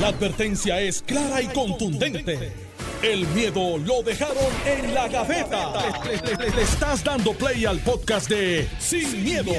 La advertencia es clara y contundente. El miedo lo dejaron en la gaveta. Le, estás dando play al podcast de Sin, miedo,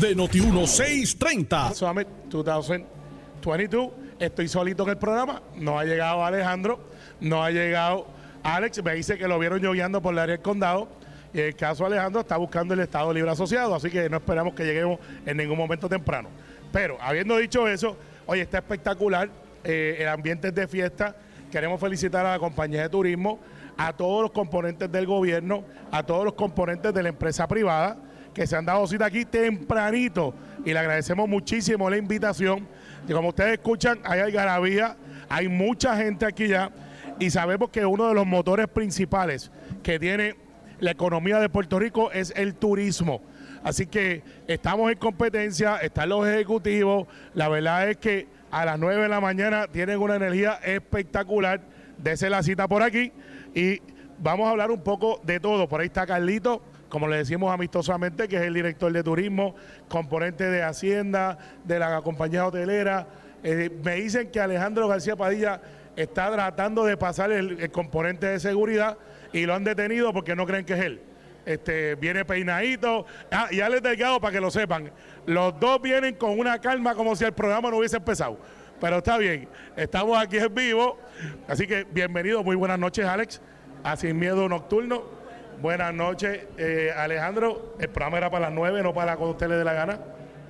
de Noti1630. Summit 2022. Estoy solito en el programa. No ha llegado Alejandro. No ha llegado Alex. Me dice que lo vieron lloviendo por el área del condado. Y el caso Alejandro está buscando el Estado Libre Asociado. Así que no esperamos que lleguemos en ningún momento temprano. Pero habiendo dicho eso, hoy está espectacular. Eh, el ambiente es de fiesta. Queremos felicitar a la compañía de turismo, a todos los componentes del gobierno, a todos los componentes de la empresa privada que se han dado cita aquí tempranito y le agradecemos muchísimo la invitación. Y como ustedes escuchan, hay algarabía, hay mucha gente aquí ya y sabemos que uno de los motores principales que tiene la economía de Puerto Rico es el turismo. Así que estamos en competencia, están los ejecutivos. La verdad es que a las 9 de la mañana tienen una energía espectacular. Dese la cita por aquí y vamos a hablar un poco de todo. Por ahí está Carlito, como le decimos amistosamente, que es el director de turismo, componente de Hacienda, de la compañía hotelera. Eh, me dicen que Alejandro García Padilla está tratando de pasar el, el componente de seguridad y lo han detenido porque no creen que es él. Este, viene peinadito. Ah, y Alex Delgado, para que lo sepan, los dos vienen con una calma como si el programa no hubiese empezado. Pero está bien, estamos aquí en vivo. Así que bienvenido, muy buenas noches, Alex, a Sin Miedo Nocturno. Buenas noches, eh, Alejandro. El programa era para las nueve, no para cuando usted le dé la gana.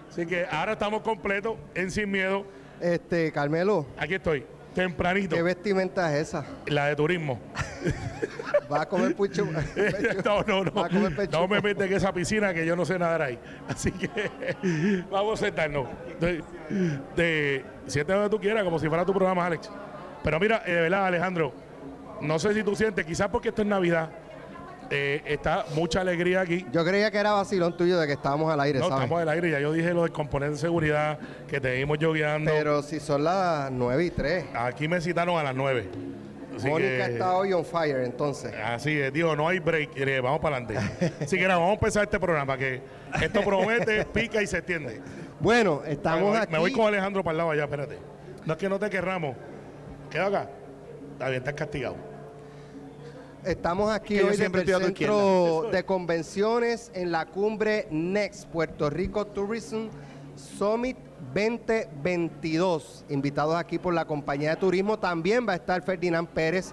Así que ahora estamos completos en Sin Miedo. Este, Carmelo, Aquí estoy, tempranito. ¿qué vestimenta es esa? La de turismo. ¿Va a comer pucho? no, no, no. ¿Va a comer pechuga? No me meten en esa piscina que yo no sé nadar ahí. Así que vamos a sentarnos. De, de, siéntate donde tú quieras, como si fuera tu programa, Alex. Pero mira, eh, de verdad, Alejandro, no sé si tú sientes, quizás porque esto es Navidad, eh, está mucha alegría aquí. Yo creía que era vacilón tuyo de que estábamos al aire, No, ¿sabes? estamos al aire, ya yo dije lo del componente de seguridad, que te vimos lloviando. Pero si son las 9 y 3. Aquí me citaron a las 9. Así Mónica que- está hoy on fire, entonces. Así es, digo, no hay break, vamos para adelante. Así que nada, vamos a empezar este programa, que esto promete, pica y se extiende. Bueno, me, estamos voy, aquí. me voy con Alejandro para el lado allá, espérate. No es que no te querramos. Queda acá. Está bien, estás castigado. Estamos aquí hoy desde el centro de convenciones en la cumbre Next Puerto Rico Tourism Summit 2022. Invitados aquí por la compañía de turismo. También va a estar Ferdinand Pérez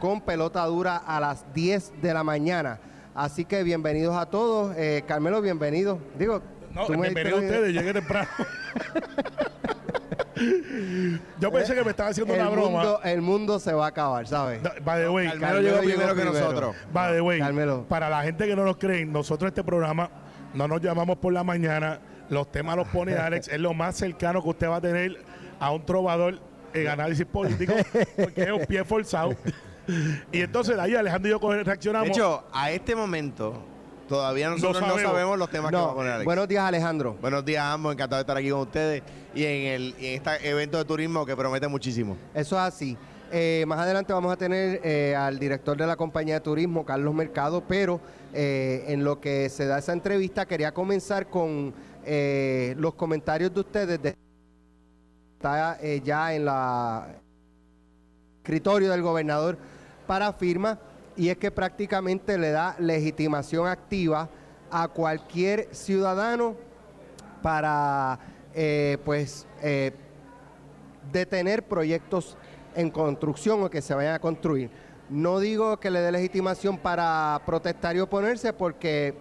con pelota dura a las 10 de la mañana. Así que bienvenidos a todos. Eh, Carmelo, bienvenido. Digo, No, tú me bienvenido a ustedes, llegué temprano. Yo pensé que me estaba haciendo el una broma. mundo, el mundo se va a acabar, ¿sabes? No, By the way, Carmelo Carmelo llegó primero que nosotros. By the way, Carmelo. para la gente que no nos cree, nosotros este programa no nos llamamos por la mañana, los temas los pone Alex, es lo más cercano que usted va a tener a un trovador en análisis político, porque es un pie forzado. y entonces de ahí Alejandro y yo co- De reaccionamos. hecho, a este momento, todavía nosotros no sabemos. sabemos, los temas que va a poner Alex. buenos días, Alejandro. Buenos días a ambos, encantado de estar aquí con ustedes y en, el, y en este evento de turismo que promete muchísimo. Eso es así. Eh, más adelante vamos a tener eh, al director de la compañía de turismo, Carlos Mercado, pero eh, en lo que se da esa entrevista quería comenzar con eh, los comentarios de ustedes. De, está eh, ya en la escritorio del gobernador para firma y es que prácticamente le da legitimación activa a cualquier ciudadano para eh, pues eh, detener proyectos en construcción o que se vayan a construir. No digo que le dé legitimación para protestar y oponerse porque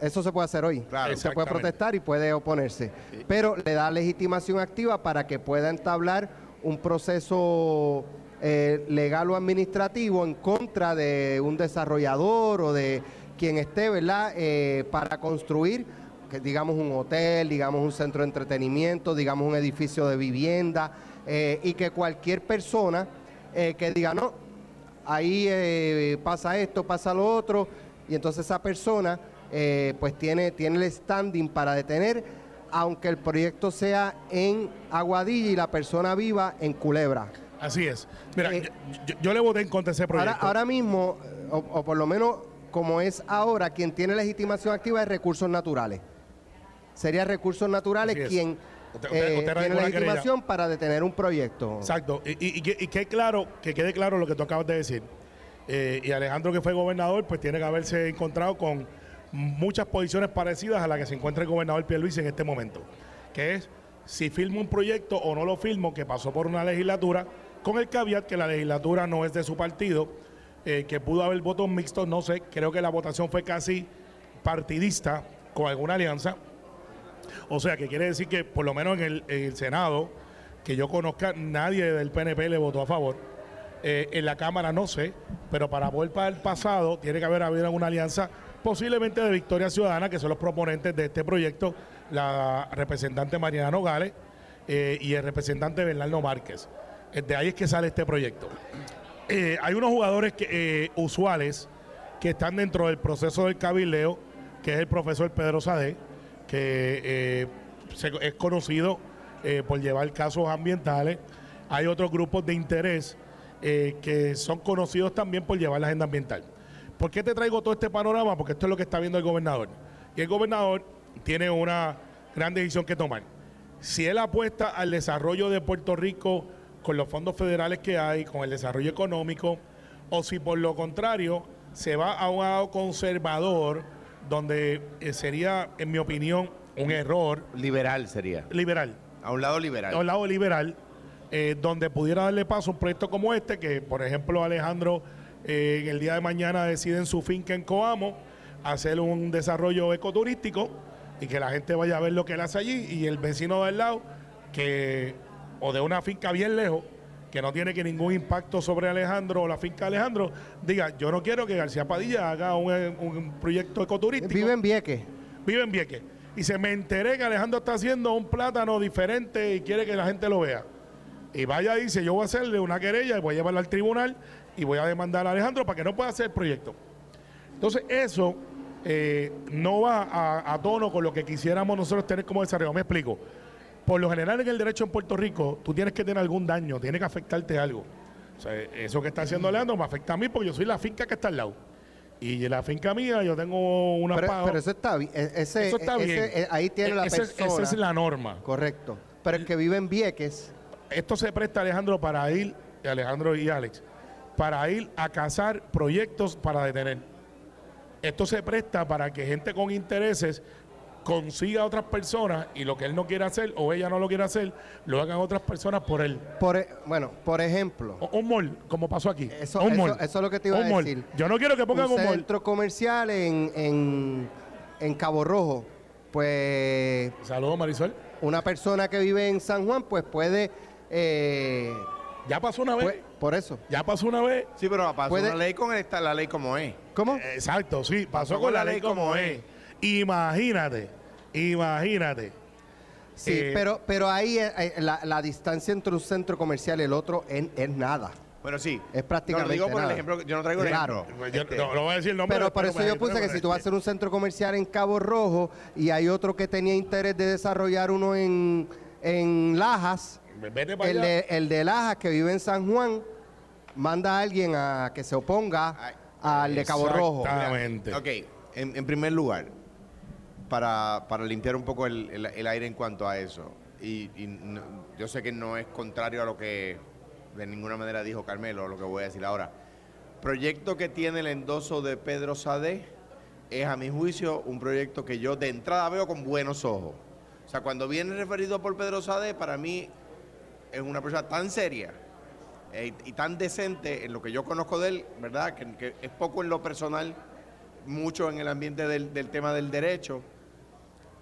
eso se puede hacer hoy. Claro, se puede protestar y puede oponerse. Pero le da legitimación activa para que pueda entablar un proceso eh, legal o administrativo en contra de un desarrollador o de quien esté, ¿verdad?, Eh, para construir, que digamos un hotel, digamos un centro de entretenimiento, digamos un edificio de vivienda, eh, y que cualquier persona que diga, no, ahí pasa esto, pasa lo otro, y entonces esa persona pues tiene, tiene el standing para detener, aunque el proyecto sea en Aguadilla y la persona viva en Culebra. Así es. Mira, Eh, yo, yo- yo le voté en contra de ese proyecto. Ahora, ahora mismo, o, o por lo menos como es ahora, quien tiene legitimación activa es recursos naturales. Sería recursos naturales quien Usted- eh, usted- tiene querella. legitimación para detener un proyecto. Exacto. Y, y- y que, y que claro, que quede claro lo que tú acabas de decir. Eh, y Alejandro, que fue gobernador, pues tiene que haberse encontrado con muchas posiciones parecidas a las que se encuentra el gobernador Pierluisi en este momento. Que es si firmo un proyecto o no lo firmo, que pasó por una legislatura, con el caveat que la legislatura no es de su partido, eh, que pudo haber votos mixtos, no sé, creo que la votación fue casi partidista con alguna alianza. O sea, que quiere decir que por lo menos en el, en el Senado, que yo conozca, nadie del PNP le votó a favor. Eh, en la Cámara no sé, pero para volver para el pasado tiene que haber habido una alianza posiblemente de Victoria Ciudadana, que son los proponentes de este proyecto, la representante Mariana Nogales eh, y el representante Bernardo Márquez. Eh, De ahí es que sale este proyecto. Eh, hay unos jugadores eh, usuales que están dentro del proceso del cabildeo, que es el profesor Pedro Sade, que es conocido por llevar casos ambientales. Hay otros grupos de interés que son conocidos también por llevar la agenda ambiental. ¿Por qué te traigo todo este panorama? Porque esto es lo que está viendo el gobernador. Y el gobernador tiene una gran decisión que tomar. Si él apuesta al desarrollo de Puerto Rico con los fondos federales que hay, con el desarrollo económico, o si por lo contrario se va a un lado conservador, donde eh, sería, en mi opinión, un error Liberal sería. liberal A un lado liberal. a un lado liberal, eh, donde pudiera darle paso a un proyecto como este, que por ejemplo Alejandro eh, en el día de mañana decide en su finca en Coamo hacer un desarrollo ecoturístico y que la gente vaya a ver lo que él hace allí y el vecino del lado, que o de una finca bien lejos, que no tiene que ningún impacto sobre Alejandro o la finca de Alejandro, diga, yo no quiero que García Padilla haga un, un proyecto ecoturístico Vive en Vieques. vive en Vieques. Y se me enteré que Alejandro está haciendo un plátano diferente y quiere que la gente lo vea. Y vaya y dice, yo voy a hacerle una querella y voy a llevarla al tribunal y voy a demandar a Alejandro para que no pueda hacer el proyecto. Entonces eso eh, no va a, a tono con lo que quisiéramos nosotros tener como desarrollo. Me explico. Por lo general en el derecho en Puerto Rico, tú tienes que tener algún daño, tiene que afectarte algo. O sea, eso que está haciendo Alejandro me afecta a mí porque yo soy la finca que está al lado. Y la finca mía yo tengo una Pero, pero eso está bien. e- Ese, eso está ese- bien. eh, ahí tiene la persona. Esa es la norma. Correcto. Pero el que vive en Vieques, Esto se presta, Alejandro, para ir, Alejandro y Alex, para ir a cazar proyectos para detener. Esto se presta para que gente con intereses consiga a otras personas y lo que él no quiere hacer o ella no lo quiere hacer, lo hagan otras personas por él. por, e- bueno, por ejemplo, O- Un mall, como pasó aquí. Eso- un eso- mall. eso es lo que te iba a mall. decir. Yo no quiero que pongan un un, mall. centro comercial en, en, en Cabo Rojo, pues Saludos, Marisol. una persona que vive en San Juan, pues puede, eh, Ya pasó una vez. pues, por eso. ya pasó una vez. Sí, pero pasó Puede- una ley con esta, la ley como es. ¿Cómo? Exacto, sí, pasó, con la ley como es. Imagínate, imagínate. Sí, eh, pero, pero ahí eh, eh, la, la distancia entre un centro comercial y el otro es, es nada. Bueno, sí. Es prácticamente No, lo digo por nada. el ejemplo, yo no traigo el Claro. ejemplo. Pues Yo Este, no, no voy a decir el nombre. Pero por eso yo puse que si tú vas a hacer un centro comercial en Cabo Rojo y hay otro que tenía interés de desarrollar uno en, en Lajas, Vete para el allá. de, el de Lajas que vive en San Juan manda a alguien a que se oponga Ay, al de Cabo Rojo. Exactamente. Ok, en, en primer lugar, para, para limpiar un poco el, el- aire en cuanto a eso, y, y yo sé que no es contrario a lo que de ninguna manera dijo Carmelo, lo que voy a decir ahora. Proyecto que tiene el endoso de Pedro Sade es, a mi juicio, un proyecto que yo de entrada veo con buenos ojos. O sea, cuando viene referido por Pedro Sade, para mí es una persona tan seria eh, y, y tan decente en lo que yo conozco de él, ¿verdad? Que, que es poco en lo personal, mucho en el ambiente del, del tema del derecho.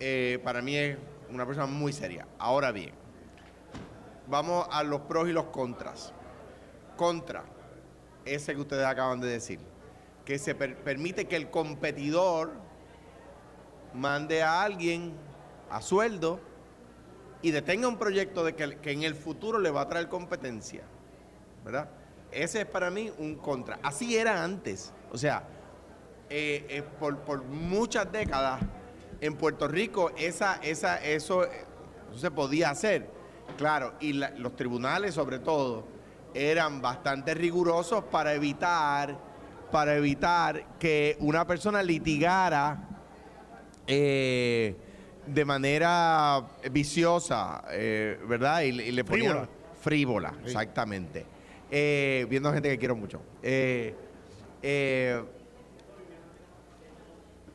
Eh, para mí es una persona muy seria. Ahora bien, vamos a los pros y los contras. Contra, ese que ustedes acaban de decir, que se per- permite que el competidor mande a alguien a sueldo y detenga un proyecto de que, en el futuro le va a traer competencia. ¿Verdad? Ese es para mí un contra. Así era antes. O sea, eh, eh, por muchas décadas en Puerto Rico esa, esa, eso, eh, eso se podía hacer. Claro, y la- los tribunales sobre todo eran bastante rigurosos para evitar, para evitar que una persona litigara eh, de manera viciosa, eh, ¿verdad? Y, le- y le ponían Frívola. frívola, exactamente. Eh, viendo gente que quiero mucho. Ese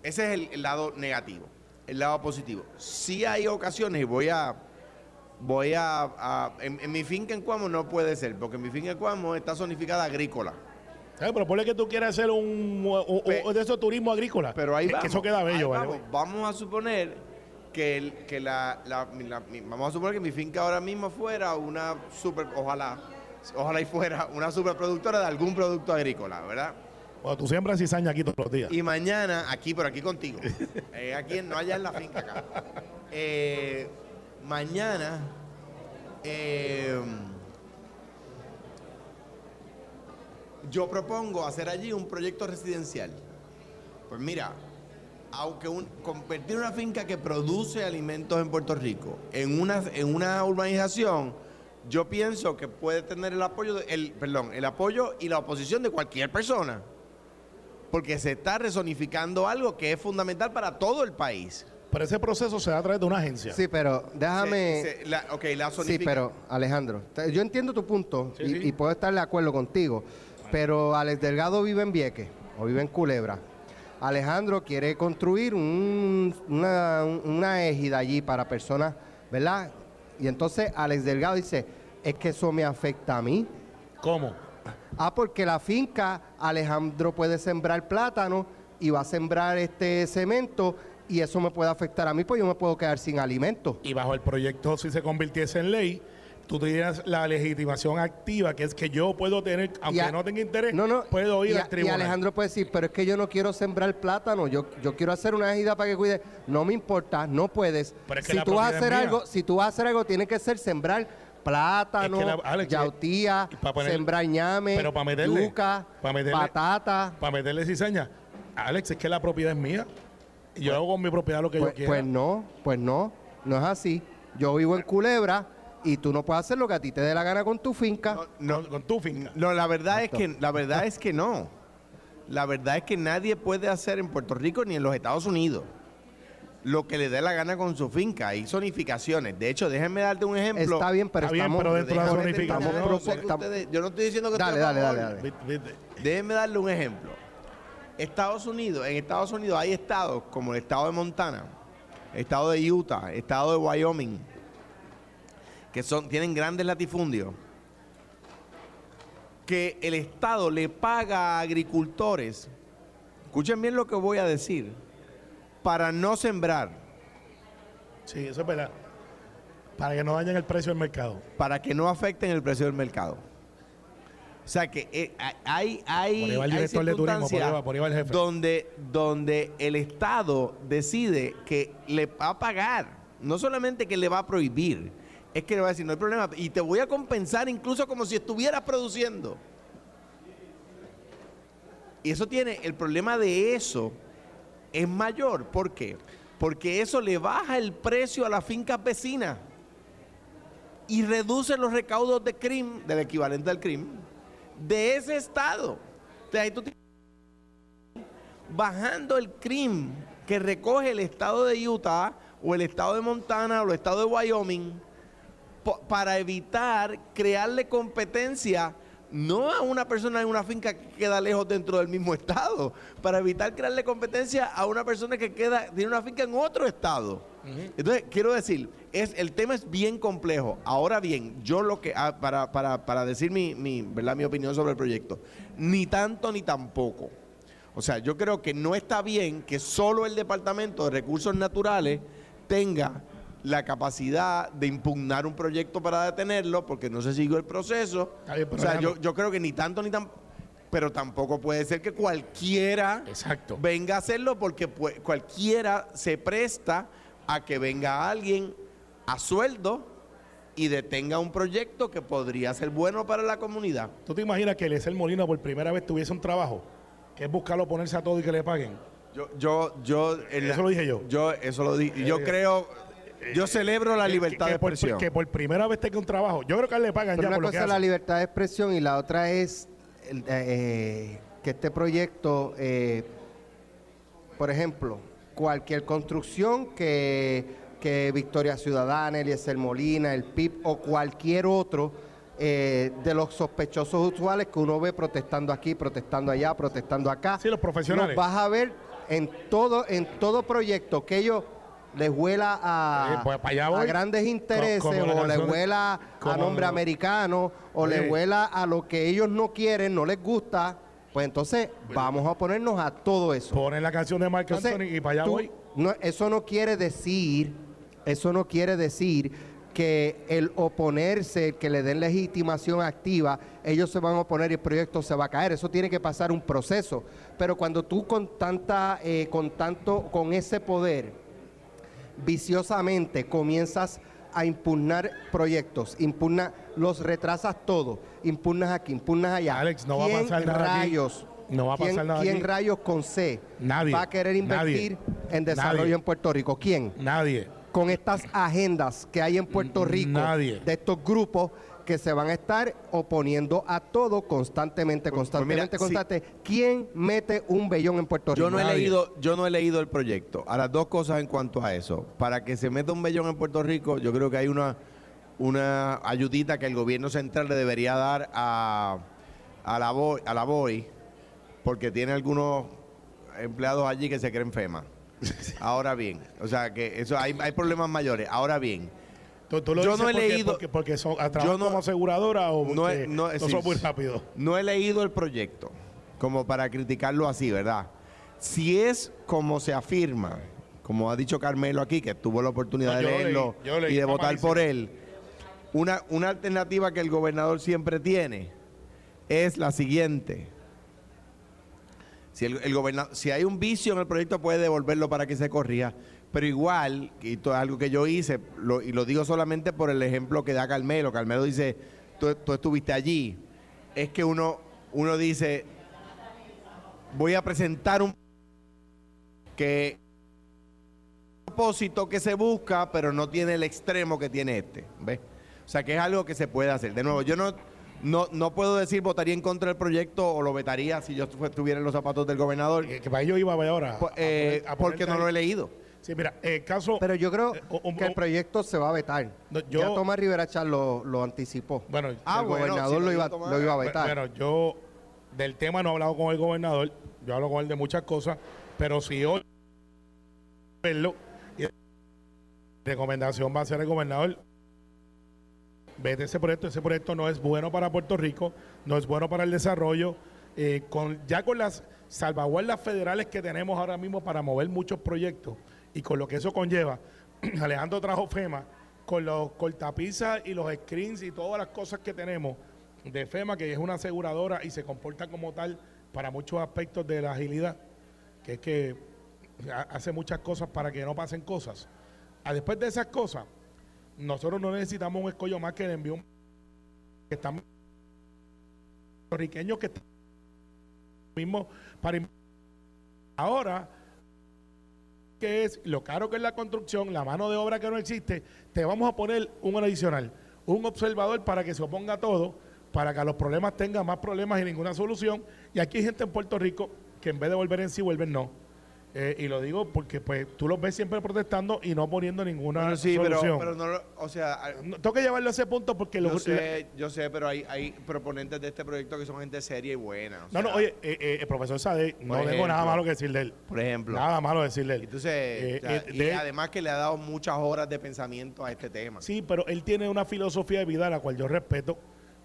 es el, el lado negativo. El lado positivo. Sí hay ocasiones, y voy a. Voy a. a- en, en mi finca en Cuamo no puede ser, porque mi finca en Cuamo está zonificada agrícola. ¿Sabes? Pero ponle que tú quieras hacer un, Pe- de esos turismo agrícola. Pero ahí vamos. que eso queda bello, ¿vale? vamos. Vamos a suponer que, el- que la, vamos a suponer que mi finca ahora mismo fuera una super, ojalá, ojalá y fuera una superproductora de algún producto agrícola, ¿verdad? Bueno, tú siembras cizaña aquí todos los días. Y mañana, aquí, pero aquí contigo. Eh, aquí, no allá en la finca acá. Eh, mañana, eh, yo propongo hacer allí un proyecto residencial. Pues mira, aunque un- convertir una finca que produce alimentos en Puerto Rico en una, en una urbanización, yo pienso que puede tener el apoyo, de- el, perdón, el apoyo y la oposición de cualquier persona porque se está resonificando algo que es fundamental para todo el país. Pero ese proceso se da a través de una agencia. Sí, pero déjame... Se- se- la- ok, la Sí, pero Alejandro, yo entiendo tu punto Sí, y, sí. y puedo estar de acuerdo contigo, pero Alex Delgado vive en Vieques o vive en Culebra. Alejandro quiere construir un- una, un- una égida allí para personas, ¿verdad? Y entonces Alex Delgado dice, es que eso me afecta a mí. ¿Cómo? Ah, porque la finca, Alejandro puede sembrar plátano y va a sembrar este cemento y eso me puede afectar a mí, pues yo me puedo quedar sin alimento. Y bajo el proyecto, si se convirtiese en ley, tú tienes la legitimación activa, que es que yo puedo tener, aunque a- no tenga interés, no, no, puedo ir a- al tribunal. Y Alejandro puede decir, pero es que yo no quiero sembrar plátano, yo, yo quiero hacer una ejida para que cuide. No me importa, no puedes. Pero es que si tú vas a hacer algo, si tú vas a hacer algo, tiene que ser sembrar plátano, Es que la- Alex, yautía, y pa' poner- sembrar ñame, pero pa' meterle- yuca, pa' meterle- batata. Para meterle cizaña. Alex, es que la propiedad es mía. Y yo hago con mi propiedad lo que Pues, yo quiera. pues no, pues no, no es así. Yo vivo en Culebra y tú no puedes hacer lo que a ti te dé la gana con tu finca. No, con, con tu finca. no, la verdad es que la verdad es que no. La verdad es que nadie puede hacer en Puerto Rico ni en los Estados Unidos lo que le dé la gana con su finca. Hay zonificaciones. De hecho, déjenme darte un ejemplo. Está bien, pero Está bien, estamos... pero dentro de la zonificación. terminar. Estamos Yo ustedes- no estoy diciendo que Dale, dale, dale. Déjenme darle un ejemplo. Estados Unidos, en Estados Unidos hay estados como el estado de Montana, estado de Utah, estado de Wyoming, que son, tienen grandes latifundios, que el estado le paga a agricultores, escuchen bien lo que voy a decir, para no sembrar, Sí, eso es verdad. Para que no dañen el precio del mercado. para que no afecten el precio del mercado. O sea que eh, hay, hay, Por ahí va el hay director de turismo, por ahí circunstancias va- por ahí va el jefe. donde, donde el Estado decide que le va a pagar, no solamente que le va a prohibir, es que le va a decir, no hay problema, y te voy a compensar incluso como si estuvieras produciendo. Y eso tiene, el problema de eso es mayor. ¿Por qué? Porque eso le baja el precio a las fincas vecinas y reduce los recaudos de crimen, del equivalente al crimen, de ese estado. Sea, ahí tú tienes- bajando el crimen que recoge el estado de Utah o el estado de Montana o el estado de Wyoming para evitar crearle competencia no a una persona en una finca que queda lejos dentro del mismo estado, para evitar crearle competencia a una persona que queda tiene una finca en otro estado. Entonces, quiero decir, es, el tema es bien complejo. Ahora bien, yo lo que, ah, para, para, para decir mi, mi, ¿verdad? mi opinión sobre el proyecto, ni tanto ni tampoco. O sea, yo creo que no está bien que solo el Departamento de Recursos Naturales tenga la capacidad de impugnar un proyecto para detenerlo porque no se siguió el proceso. Bien, o sea, yo, yo creo que ni tanto ni tan... Pero tampoco puede ser que cualquiera Exacto. venga a hacerlo porque cualquiera se presta a que venga alguien a sueldo y detenga un proyecto que podría ser bueno para la comunidad. ¿Tú te imaginas que Eliezer Molina por primera vez tuviese un trabajo? Que es buscarlo, ponerse a todo y que le paguen. Yo, yo, yo, Eso lo dije yo. Yo, eso lo dije. Yo Eh, creo, yo celebro la libertad que, de por, expresión. que por primera vez tenga un trabajo. Yo creo que a él le pagan Pero ya una por lo cosa que es la hace. libertad de expresión y la otra es eh, eh, que este proyecto, eh, por ejemplo, cualquier construcción que, que Victoria Ciudadana, Eliezer Molina, el PIB o cualquier otro eh, de los sospechosos usuales que uno ve protestando aquí, protestando allá, protestando acá. Sí, los profesionales. Los vas a ver en todo, en todo proyecto que ellos les huela a, Eh, pues, para allá voy. a grandes intereses como o les huela a nombre americano o Oye. les huela a lo que ellos no quieren, no les gusta, pues entonces vamos a ponernos a todo eso. Ponen la canción de Mark Entonces, Anthony y para allá tú- voy. no, eso no quiere decir, eso no quiere decir que el oponerse, que le den legitimación activa, ellos se van a oponer y el proyecto se va a caer. Eso tiene que pasar un proceso. Pero cuando tú con tanta, eh, con tanto, con ese poder, viciosamente comienzas a impugnar proyectos, impugna, los retrasas todo, impugnas aquí, impugnas allá. Alex, no va a ¿Quién pasar nada aquí. rayos, No va a quién- pasar nada ¿Quién aquí. rayos con C Nadie. va a querer invertir Nadie. en desarrollo Nadie. en Puerto Rico? ¿Quién? Nadie. Con estas agendas que hay en Puerto Rico Nadie. de estos grupos que se van a estar oponiendo a todo constantemente, Pues- pues constantemente, mira, constante. ¿Quién mete un vellón en Puerto Rico? Yo no, he leído, yo no he leído el proyecto. Ahora, dos cosas en cuanto a eso. Para que se meta un bellón en Puerto Rico, yo creo que hay una, una ayudita que el gobierno central le debería dar a, a, la, BOI, a la BOI, porque tiene algunos empleados allí que se creen FEMA. Ahora bien, o sea que eso hay, hay problemas mayores. Ahora bien, Tú, tú lo Yo dices no he porque, leído- Porque, porque son, Yo no- como aseguradora o no he- no- no sí, son muy rápidos. No he leído el proyecto como para criticarlo así, ¿verdad? Si es como se afirma, como ha dicho Carmelo aquí, que tuvo la oportunidad de leerlo leí, leí, y de votar por él, una, una alternativa que el gobernador siempre tiene es la siguiente. Si, el, si hay un vicio en el proyecto, puede devolverlo para que se corrija. Pero igual, y esto es algo que yo hice, lo- y lo digo solamente por el ejemplo que da Carmelo. Carmelo dice, tú, tú estuviste allí. Es que uno, uno dice, voy a presentar un que propósito que se busca, pero no tiene el extremo que tiene este. ¿Ves? O sea que es algo que se puede hacer. De nuevo, yo no, no, no puedo decir votaría en contra del proyecto o lo vetaría si yo estu- estuviera en los zapatos del gobernador, Que, que para ello iba a ver ahora. po- eh, porque no lo he leído. Sí, mira, el caso. Pero yo creo Eh, o- o- que el proyecto se va a vetar. No, yo- ya Tomás Rivera Char lo, lo anticipó. bueno, Ah, el bueno, gobernador si lo, iba, a tomar- lo iba a bu- vetar. bueno, yo del tema no he hablado con el gobernador. Yo hablo con él de muchas cosas. Pero si hoy verlo, recomendación va a ser el gobernador. Vete ese proyecto, ese proyecto no es bueno para Puerto Rico, no es bueno para el desarrollo. eh, con, ya con las salvaguardas federales que tenemos ahora mismo para mover muchos proyectos y con lo que eso conlleva, Alejandro trajo FEMA, con los cortapisas y los screens y todas las cosas que tenemos de FEMA, que es una aseguradora y se comporta como tal para muchos aspectos de la agilidad, que es que ha- hace muchas cosas para que no pasen cosas. Ah, después de esas cosas, nosotros no necesitamos un escollo más que le envíe un que están puertorriqueños que están mismo para ahora que es lo caro que es la construcción, la mano de obra que no existe, te vamos a poner un adicional, un observador para que se oponga a todo, para que a los problemas tenga más problemas y ninguna solución. Y aquí hay gente en Puerto Rico que en vez de volver en sí, vuelven no. Eh, y lo digo porque pues tú los ves siempre protestando y no poniendo ninguna Bueno, sí, pero, solución. pero no lo- o sea, No, tengo que llevarlo a ese punto porque lo, yo sé, yo sé, pero hay, hay proponentes de este proyecto que son gente seria y buena. o No, no, sea, oye, eh, eh, el profesor Sade, no tengo nada malo que decir de él. por ejemplo. Nada malo decir de él. Entonces, Eh, o sea, eh, y de- además que le ha dado muchas horas de pensamiento a este tema. Sí, pero él tiene una filosofía de vida, la cual yo respeto,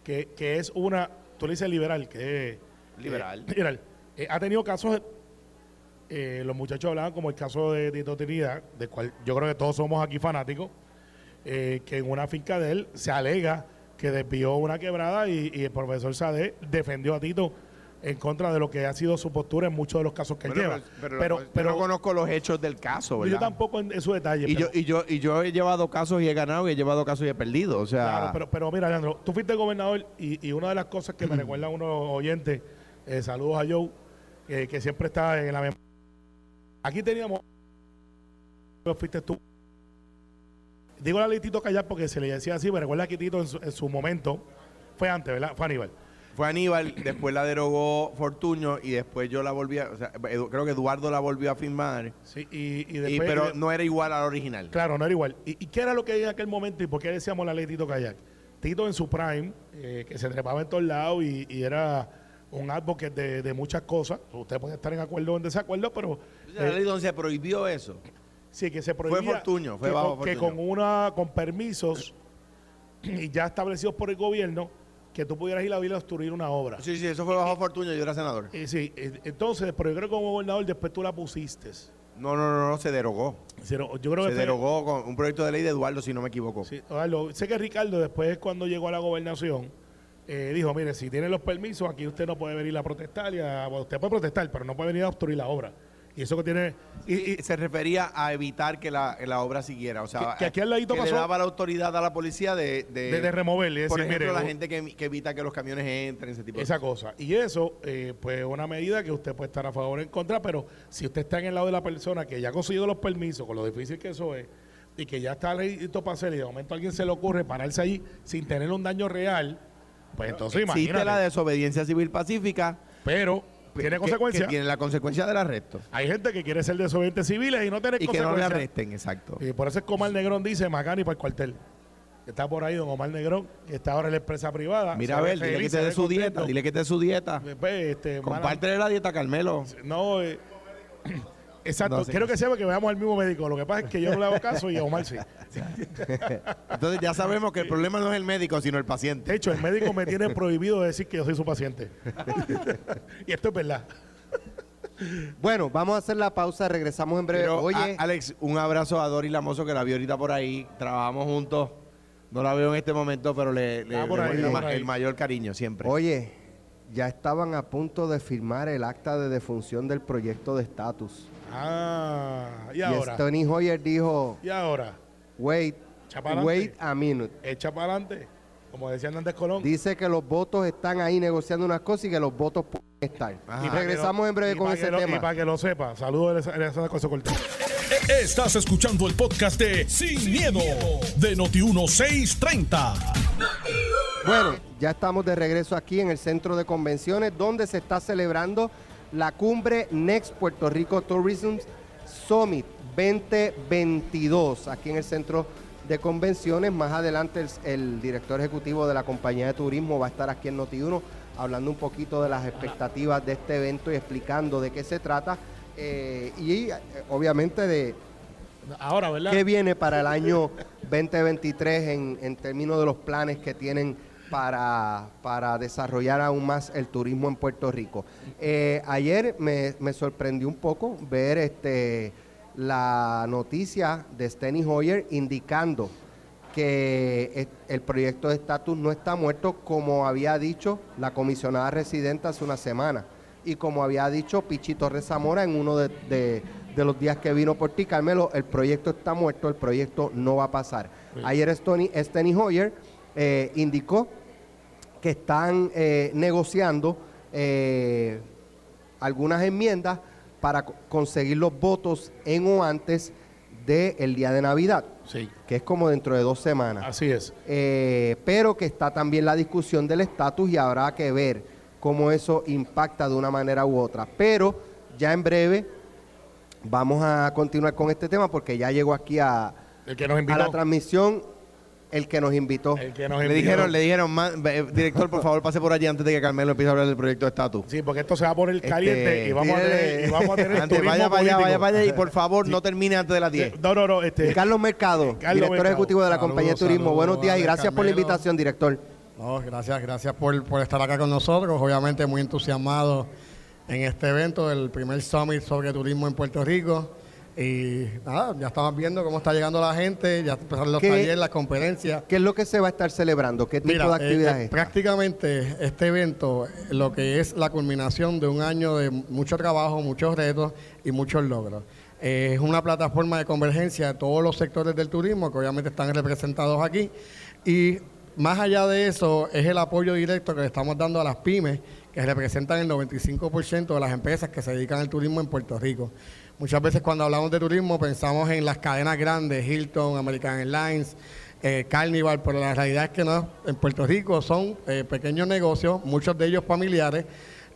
que, que es una, tú le dices liberal, que es... Liberal. eh, liberal. Eh, ha tenido casos, eh, los muchachos hablaban como el caso de Tito Trinidad, del cual yo creo que todos somos aquí fanáticos, eh, que en una finca de él se alega que desvió una quebrada y, y el profesor Sade defendió a Tito en contra de lo que ha sido su postura en muchos de los casos que él lleva. pero, pero, no conozco los hechos del caso, ¿verdad? yo tampoco en, en su detalle. y, yo, y, yo, y yo he llevado casos y he ganado y he llevado casos y he perdido. O sea, Claro, pero, pero mira, Leandro, tú fuiste gobernador y, y una de las cosas que me recuerdan unos oyentes, eh, saludos a Joe, eh, que siempre está en la memoria. Aquí teníamos, fuiste tú. Digo la Tito Callar porque se le decía así, me recuerda que Tito en su, en su momento, fue antes, ¿verdad? Fue Aníbal. Fue Aníbal, después la derogó Fortuño y después yo la volví a, o sea, Edu- creo que Eduardo la volvió a firmar, Sí, y, y y- después... pero y de- no era igual a la original. Claro, no era igual. ¿Y, y qué era lo que en aquel momento y por qué decíamos la ley Tito Kayak? Tito en su prime, eh, que se trepaba en todos lados y, y era un advocate de, de muchas cosas. Usted puede estar en acuerdo o en desacuerdo, pero la eh, ley donde se prohibió eso. sí que se prohibía Fortuño, fue que, bajo con, que con una con permisos y ya establecidos por el gobierno que tú pudieras ir a villa a obstruir una obra. Sí, sí, eso fue bajo Fortuño, yo era senador. Y sí, eh, entonces, pero yo creo que como gobernador después tú la pusiste. No, no, no, no, se derogó. Hicieron- Yo creo que Se fue- derogó con un proyecto de ley de Eduardo, si no me equivoco. Sí, Eduardo, sé que Ricardo después cuando llegó a la gobernación eh, dijo, mire, si tiene los permisos, aquí usted no puede venir a protestar, y a- bueno, usted puede protestar, pero no puede venir a obstruir la obra. Y eso que tiene... Y, se refería a evitar que la, la obra siguiera. O sea, Que- que aquí al ladito que pasó- le daba la autoridad a la policía de, de, de, de removerle, por decir, ejemplo, mire, la gente que, que evita que los camiones entren, ese tipo de esa cosa. Y eso, eh, pues una medida que usted puede estar a favor o en contra, pero si usted está en el lado de la persona que ya ha conseguido los permisos, con lo difícil que eso es, y que ya está listo para hacer, y de momento a alguien se le ocurre pararse ahí sin tener un daño real, pues entonces Existe imagínate. la desobediencia civil pacífica. pero tiene consecuencias. Tiene la consecuencia del arresto. Hay gente que quiere ser desobedientes civiles y no tener Y que no le consecuencias. arresten, exacto. Y por eso es que Omar Negrón dice Macani para el cuartel. Está por ahí don Omar Negrón, que está ahora en la empresa privada. Mira, a ve ver, dile que te dé su dieta, dile que te dé su dieta. Este, mala- Compártele la dieta, Carmelo. No, eh, exacto. No. Quiero que sepa que veamos al mismo médico. Lo que pasa es que yo no le hago caso y a Omar sí. Entonces ya sabemos que el problema no es el médico, sino el paciente. De hecho, el médico me tiene prohibido decir que yo soy su paciente. y esto es verdad. Bueno, vamos a hacer la pausa, regresamos en breve. Pero, Oye, a- Alex, un abrazo a Doris Lamoso, que la vi ahorita por ahí. Trabajamos juntos. No la veo en este momento, pero le, le- Ah, ahí, el el mayor cariño siempre. oye, ya estaban a punto de firmar el acta de defunción del proyecto de estatus. Ah, y Y, ahora. Tony Hoyer dijo, Y ahora. wait, wait a minute. Echa para adelante. Como decía Hernández Colón. Dice que los votos están ahí negociando unas cosas y que los votos pueden estar. Ajá. Y regresamos en breve Y con ese lo- Y tema. para que lo sepa, saludos a esa cosa cortita. Estás escuchando el podcast de Sin, miedo, de Noti1630. Bueno, ya estamos de regreso aquí en el centro de convenciones donde se está celebrando la cumbre Next Puerto Rico Tourism Summit 2022 aquí en el centro de convenciones. Más adelante el, el director ejecutivo de la compañía de turismo va a estar aquí en Noti1 hablando un poquito de las expectativas de este evento y explicando de qué se trata eh, y eh, obviamente de, Ahora, ¿verdad? ¿Qué viene para el año 2023 en, en términos de los planes que tienen para, para desarrollar aún más el turismo en Puerto Rico? Eh, ayer me, me sorprendió un poco ver este, la noticia de Steny Hoyer indicando que el proyecto de estatus no está muerto como había dicho la comisionada residente hace una semana y como había dicho Pichi Torres Zamora en uno de, de- de los días que vino por ti, Carmelo, el proyecto está muerto, el proyecto no va a pasar. Ayer Stony, Steny Hoyer eh, indicó que están eh, negociando eh, algunas enmiendas para co- conseguir los votos en o antes del día de Navidad, Sí, que es como dentro de dos semanas. así es. Eh, pero que está también la discusión del estatus y habrá que ver cómo eso impacta de una manera u otra. Pero ya en breve vamos a continuar con este tema porque ya llegó aquí a, El que nos a invitó. la transmisión el que nos invitó. El que nos Le invitó. dijeron, le dijeron, "Man, ve- director, por favor, pase por allí antes de que Carmelo empiece a hablar del proyecto de estatus. Sí, porque esto se va a poner Este, caliente y vamos a tener, y vamos a tener Antes, turismo vaya para allá, político. vaya para allá y por favor no termine antes de las 10. No, no, no, este, Carlos Mercado, Carlos director Mercado. ejecutivo de la Saludos, compañía de turismo. saludos, Buenos días y gracias por la Carmelo. invitación, director. No, gracias, gracias por, por estar acá con nosotros. Obviamente muy entusiasmado en este evento, el primer summit sobre turismo en Puerto Rico. Y nada, ya estamos viendo cómo está llegando la gente, ya empezaron los ¿Qué- talleres, las conferencias. ¿Qué es lo que se va a estar celebrando? ¿Qué tipo Mira, de eh, actividad eh, es? prácticamente este evento, lo que es la culminación de un año de mucho trabajo, muchos retos y muchos logros. Eh, es una plataforma de convergencia de todos los sectores del turismo que obviamente están representados aquí y más allá de eso es el apoyo directo que le estamos dando a las pymes que representan el 95% de las empresas que se dedican al turismo en Puerto Rico. Muchas veces cuando hablamos de turismo pensamos en las cadenas grandes, Hilton, American Airlines, eh, Carnival, pero la realidad es que no, en Puerto Rico son eh, pequeños negocios, muchos de ellos familiares,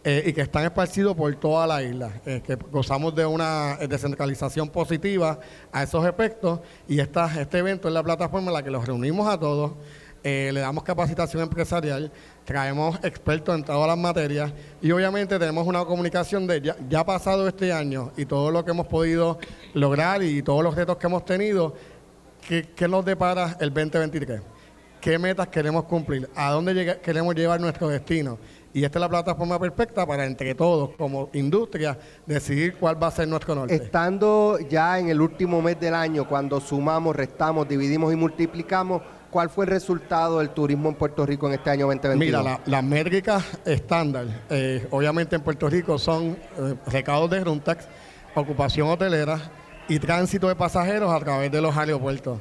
eh, y que están esparcidos por toda la isla, que gozamos de una descentralización positiva a esos efectos y esta, este evento es la plataforma en la que los reunimos a todos, le damos capacitación empresarial, traemos expertos en todas las materias y obviamente tenemos una comunicación de ya, ya pasado este año y todo lo que hemos podido lograr y todos los retos que hemos tenido, ¿qué, nos depara el 2023? ¿Qué metas queremos cumplir? ¿A dónde queremos llevar nuestro destino? Y esta es la plataforma perfecta para entre todos, como industria, decidir cuál va a ser nuestro norte. Estando ya en el último mes del año, cuando sumamos, restamos, dividimos y multiplicamos, ¿cuál fue el resultado del turismo en Puerto Rico en este año 2022? Mira, la- las métricas estándar, eh, obviamente en Puerto Rico son eh, recaudos de Runtax, ocupación hotelera y tránsito de pasajeros a través de los aeropuertos.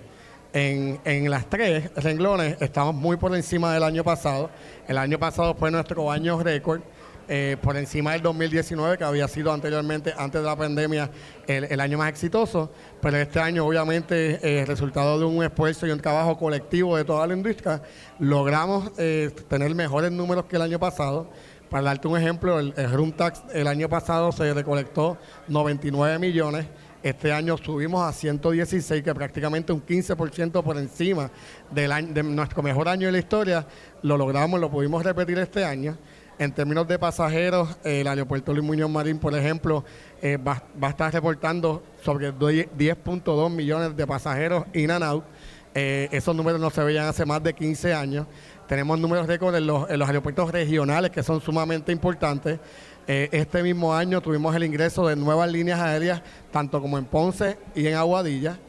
En, en las tres renglones estamos muy por encima del año pasado. El año pasado fue nuestro año récord. Eh, por encima del 2019, que había sido anteriormente, antes de la pandemia, el, el año más exitoso, pero este año obviamente eh, resultado de un esfuerzo y un trabajo colectivo de toda la industria, logramos eh, tener mejores números que el año pasado. Para darte un ejemplo, el, el room tax el año pasado se recolectó 99 millones. Este año subimos a 116, que prácticamente un 15% por encima del año, de nuestro mejor año de la historia. Lo logramos, lo pudimos repetir este año. En términos de pasajeros, el aeropuerto Luis Muñoz Marín, por ejemplo, eh, va, va a estar reportando sobre 10.2 millones de pasajeros in and out. Eh, esos números no se veían hace más de 15 años. Tenemos números récord en los, en los aeropuertos regionales que son sumamente importantes. Eh, este mismo año tuvimos el ingreso de nuevas líneas aéreas, tanto como en Ponce y en Aguadilla.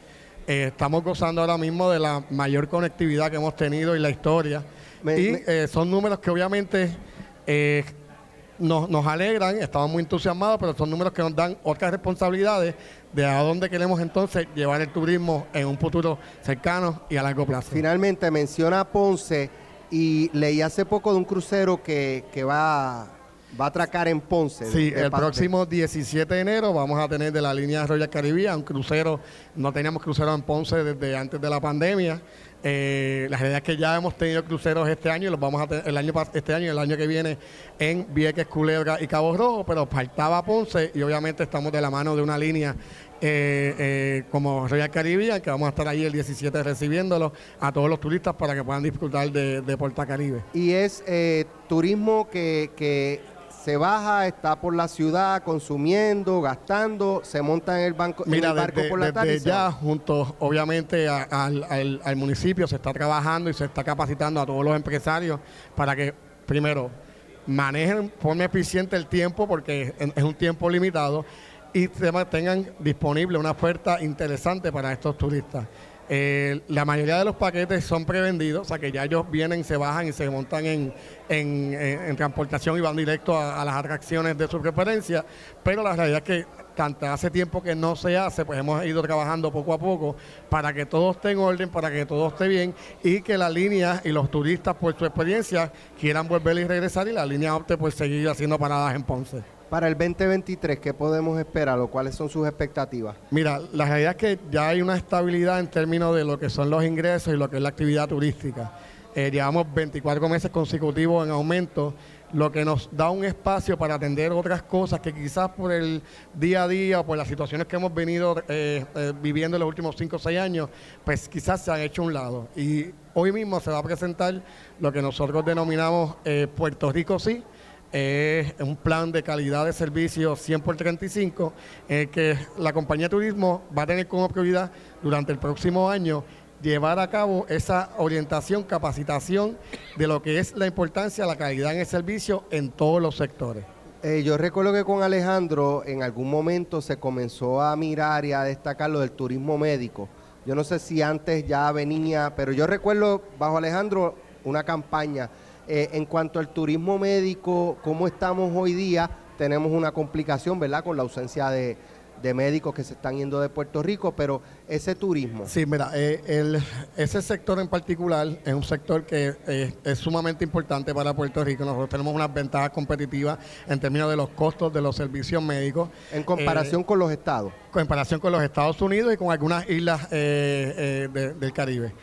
Estamos gozando ahora mismo de la mayor conectividad que hemos tenido en la historia. Me- y me- son números que obviamente eh, nos, nos alegran, estamos muy entusiasmados, pero son números que nos dan otras responsabilidades de a dónde queremos entonces llevar el turismo en un futuro cercano y a largo plazo. Finalmente menciona Ponce y leí hace poco de un crucero que, que va, va a atracar en Ponce. Sí, el parte- próximo 17 de enero vamos a tener de la línea Royal Caribbean un crucero. No teníamos crucero en Ponce desde antes de la pandemia. Eh, la realidad es que ya hemos tenido cruceros este año y los vamos a tener el año este año y el año que viene en Vieques, Culebra y Cabo Rojo, pero faltaba Ponce y obviamente estamos de la mano de una línea eh, eh, como Royal Caribbean, que vamos a estar ahí el 17 recibiéndolo a todos los turistas para que puedan disfrutar de, Puerto Caribe. Y es eh, turismo que se baja, está por la ciudad consumiendo, gastando, se monta en el, banco, en Mira, el barco desde, por la desde tarde. y se ya, junto obviamente a- al, al- al municipio, se está trabajando y se está capacitando a todos los empresarios para que, primero, manejen forma eficiente el tiempo, porque es, es un tiempo limitado, y se mantengan disponible una oferta interesante para estos turistas. Eh, la mayoría de los paquetes son prevendidos, o sea que ya ellos vienen, se bajan y se montan en, en- transportación y van directo a, las atracciones de su preferencia, pero la realidad es que tanto hace tiempo que no se hace, pues hemos ido trabajando poco a poco para que todo esté en orden, para que todo esté bien y que la línea y los turistas por su experiencia quieran volver y regresar y la línea opte por seguir haciendo paradas en Ponce. Para el 2023, ¿qué podemos esperar o cuáles son sus expectativas? Mira, la realidad es que ya hay una estabilidad en términos de lo que son los ingresos y lo que es la actividad turística. Eh, llevamos 24 meses consecutivos en aumento, lo que nos da un espacio para atender otras cosas que quizás por el día a día o por las situaciones que hemos venido eh, eh, viviendo en los últimos 5 o 6 años, pues quizás se han hecho un lado. Y hoy mismo se va a presentar lo que nosotros denominamos Puerto Rico Sí, es un plan de calidad de servicio 100 por 35, en que la compañía de turismo va a tener como prioridad durante el próximo año llevar a cabo esa orientación, capacitación de lo que es la importancia de la calidad en el servicio en todos los sectores. Eh, yo recuerdo que con Alejandro en algún momento se comenzó a mirar y a destacar lo del turismo médico. Yo no sé si antes ya venía, pero yo recuerdo bajo Alejandro una campaña. Eh, en cuanto al turismo médico, ¿cómo estamos hoy día? Tenemos una complicación, ¿verdad? Con la ausencia de, de médicos que se están yendo de Puerto Rico, pero ese turismo, Sí, mira, eh, el- ese sector en particular es un sector que eh, es sumamente importante para Puerto Rico. Nosotros tenemos unas ventajas competitivas en términos de los costos de los servicios médicos. en comparación Eh, con los estados. comparación con los Estados Unidos y con algunas islas de- del Caribe.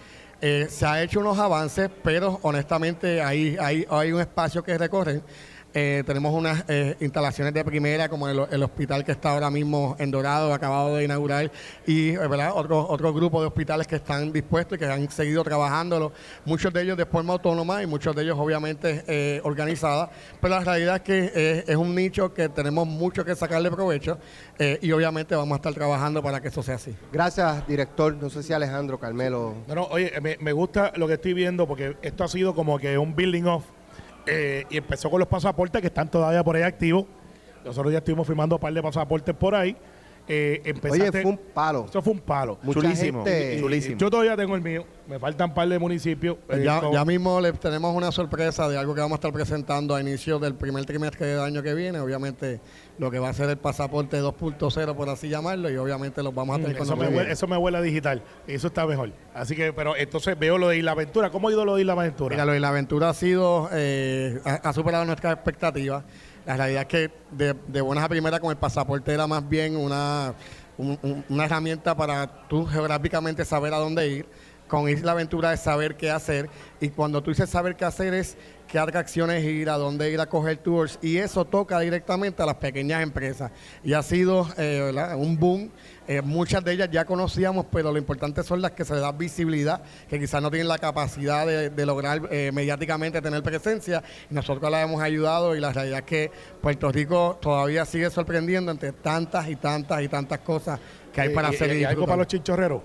Eh, se ha hecho unos avances, pero honestamente hay, hay, un espacio que recorrer. Eh, tenemos unas eh, instalaciones de primera, como el, el, hospital que está ahora mismo en Dorado, acabado de inaugurar, y eh, ¿verdad? Otro, otro grupo de hospitales que están dispuestos y que han seguido trabajándolo, muchos de ellos de forma autónoma y muchos de ellos obviamente organizadas, pero la realidad es que es un nicho que tenemos mucho que sacarle provecho y obviamente vamos a estar trabajando para que eso sea así. Gracias, director. No sé si Alejandro, Carmelo. No, no, oye, me, me gusta lo que estoy viendo porque esto ha sido como que un building off eh, y empezó con los pasaportes que están todavía por ahí activos. Nosotros ya estuvimos firmando un par de pasaportes por ahí. Eh, Oye, fue un palo. Eso fue un palo. chulísimo, chulísimo. Yo todavía tengo el mío. Me faltan un par de municipios. Eh, ya, mismo le tenemos una sorpresa de algo que vamos a estar presentando a inicio del primer trimestre del año que viene. Obviamente, lo que va a ser el pasaporte 2.0, por así llamarlo, y obviamente los vamos a tener mm, eso, me huele, eso me huele a digital. Eso está mejor. Así que, pero entonces veo lo de Isla Aventura. ¿Cómo ha ido lo de Isla Aventura? Mira, lo de Isla Aventura ha sido, eh, ha superado nuestras expectativas. La realidad es que de, de buenas a primeras con el pasaporte era más bien una, una herramienta para tú geográficamente saber a dónde ir. Con Isla Aventura es saber qué hacer. Y cuando tú dices saber qué hacer es qué atracciones ir, a dónde ir a coger tours. Y eso toca directamente a las pequeñas empresas. Y ha sido eh, un boom eh, muchas de ellas ya conocíamos, pero lo importante son las que se le da visibilidad, que quizás no tienen la capacidad de, lograr eh, mediáticamente tener presencia. Nosotros las hemos ayudado y la realidad es que Puerto Rico todavía sigue sorprendiendo entre tantas y tantas y tantas cosas que hay para hacer. ¿Y, algo para los chinchorreros?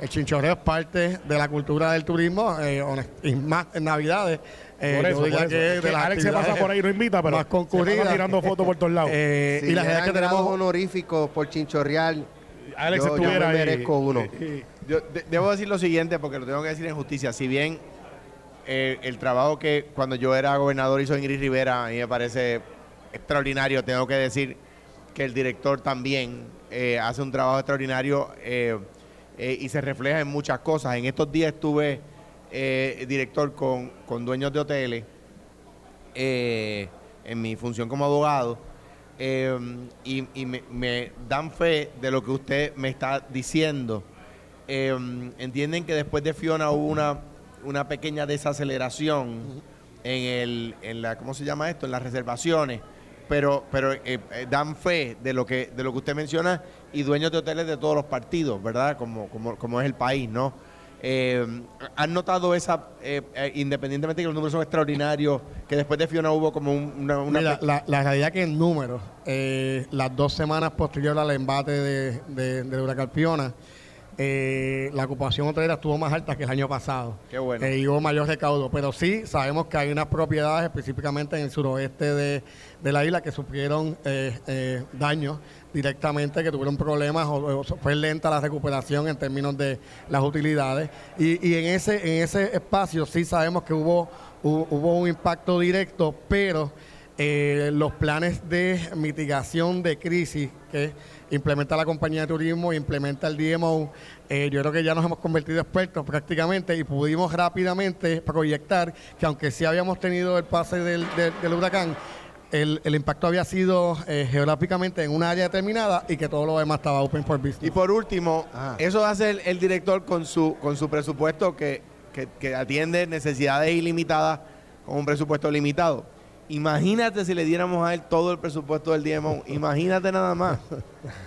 El chinchorreo es parte de la cultura del turismo, eh, y más en Navidades. por eso, que, Alex se pasa por ahí y no invita, pero más concurrida. tirando fotos por todos lados. y la es que tenemos honoríficos por chinchorreal Alex yo, estuviera yo merezco uno. Yo debo decir lo siguiente, porque lo tengo que decir en justicia. Si bien eh, el trabajo que cuando yo era gobernador hizo Ingrid Rivera, a mí me parece extraordinario, tengo que decir que el director también eh, hace un trabajo extraordinario eh, y se refleja en muchas cosas. En estos días estuve director con, con dueños de hoteles en mi función como abogado Em, y, me, dan fe de lo que usted me está diciendo. Em, entienden que después de Fiona hubo una, una pequeña desaceleración en, el, en la, ¿cómo se llama esto? En las reservaciones. Pero, pero eh, eh, dan fe de lo que de lo que usted menciona y dueños de hoteles de todos los partidos, ¿verdad? Como, como, como es el país, ¿no? Eh, ¿Han notado esa, eh, eh, independientemente de que los números son extraordinarios, que después de Fiona hubo como una... Mira, la, la, realidad que en números, eh, las dos semanas posteriores al embate de, de, de huracán Fiona, la ocupación hotelera estuvo más alta que el año pasado. Qué bueno. y hubo mayor recaudo. Pero sí sabemos que hay unas propiedades, específicamente en el suroeste de, de la isla, que sufrieron daños directamente que tuvieron problemas o, fue lenta la recuperación en términos de las utilidades y, y, en ese en ese espacio sí sabemos que hubo hubo, un impacto directo pero eh, los planes de mitigación de crisis que implementa la compañía de turismo, implementa el DMO, eh, yo creo que ya nos hemos convertido expertos prácticamente y pudimos rápidamente proyectar que aunque sí habíamos tenido el pase del, del huracán, el, el, impacto había sido eh, geográficamente en un área determinada y que todo lo demás estaba open for business. Y por último, eso hace el, director con su, con su presupuesto que, que, atiende necesidades ilimitadas con un presupuesto limitado. Imagínate si le diéramos a él todo el presupuesto del DMO. Imagínate nada más.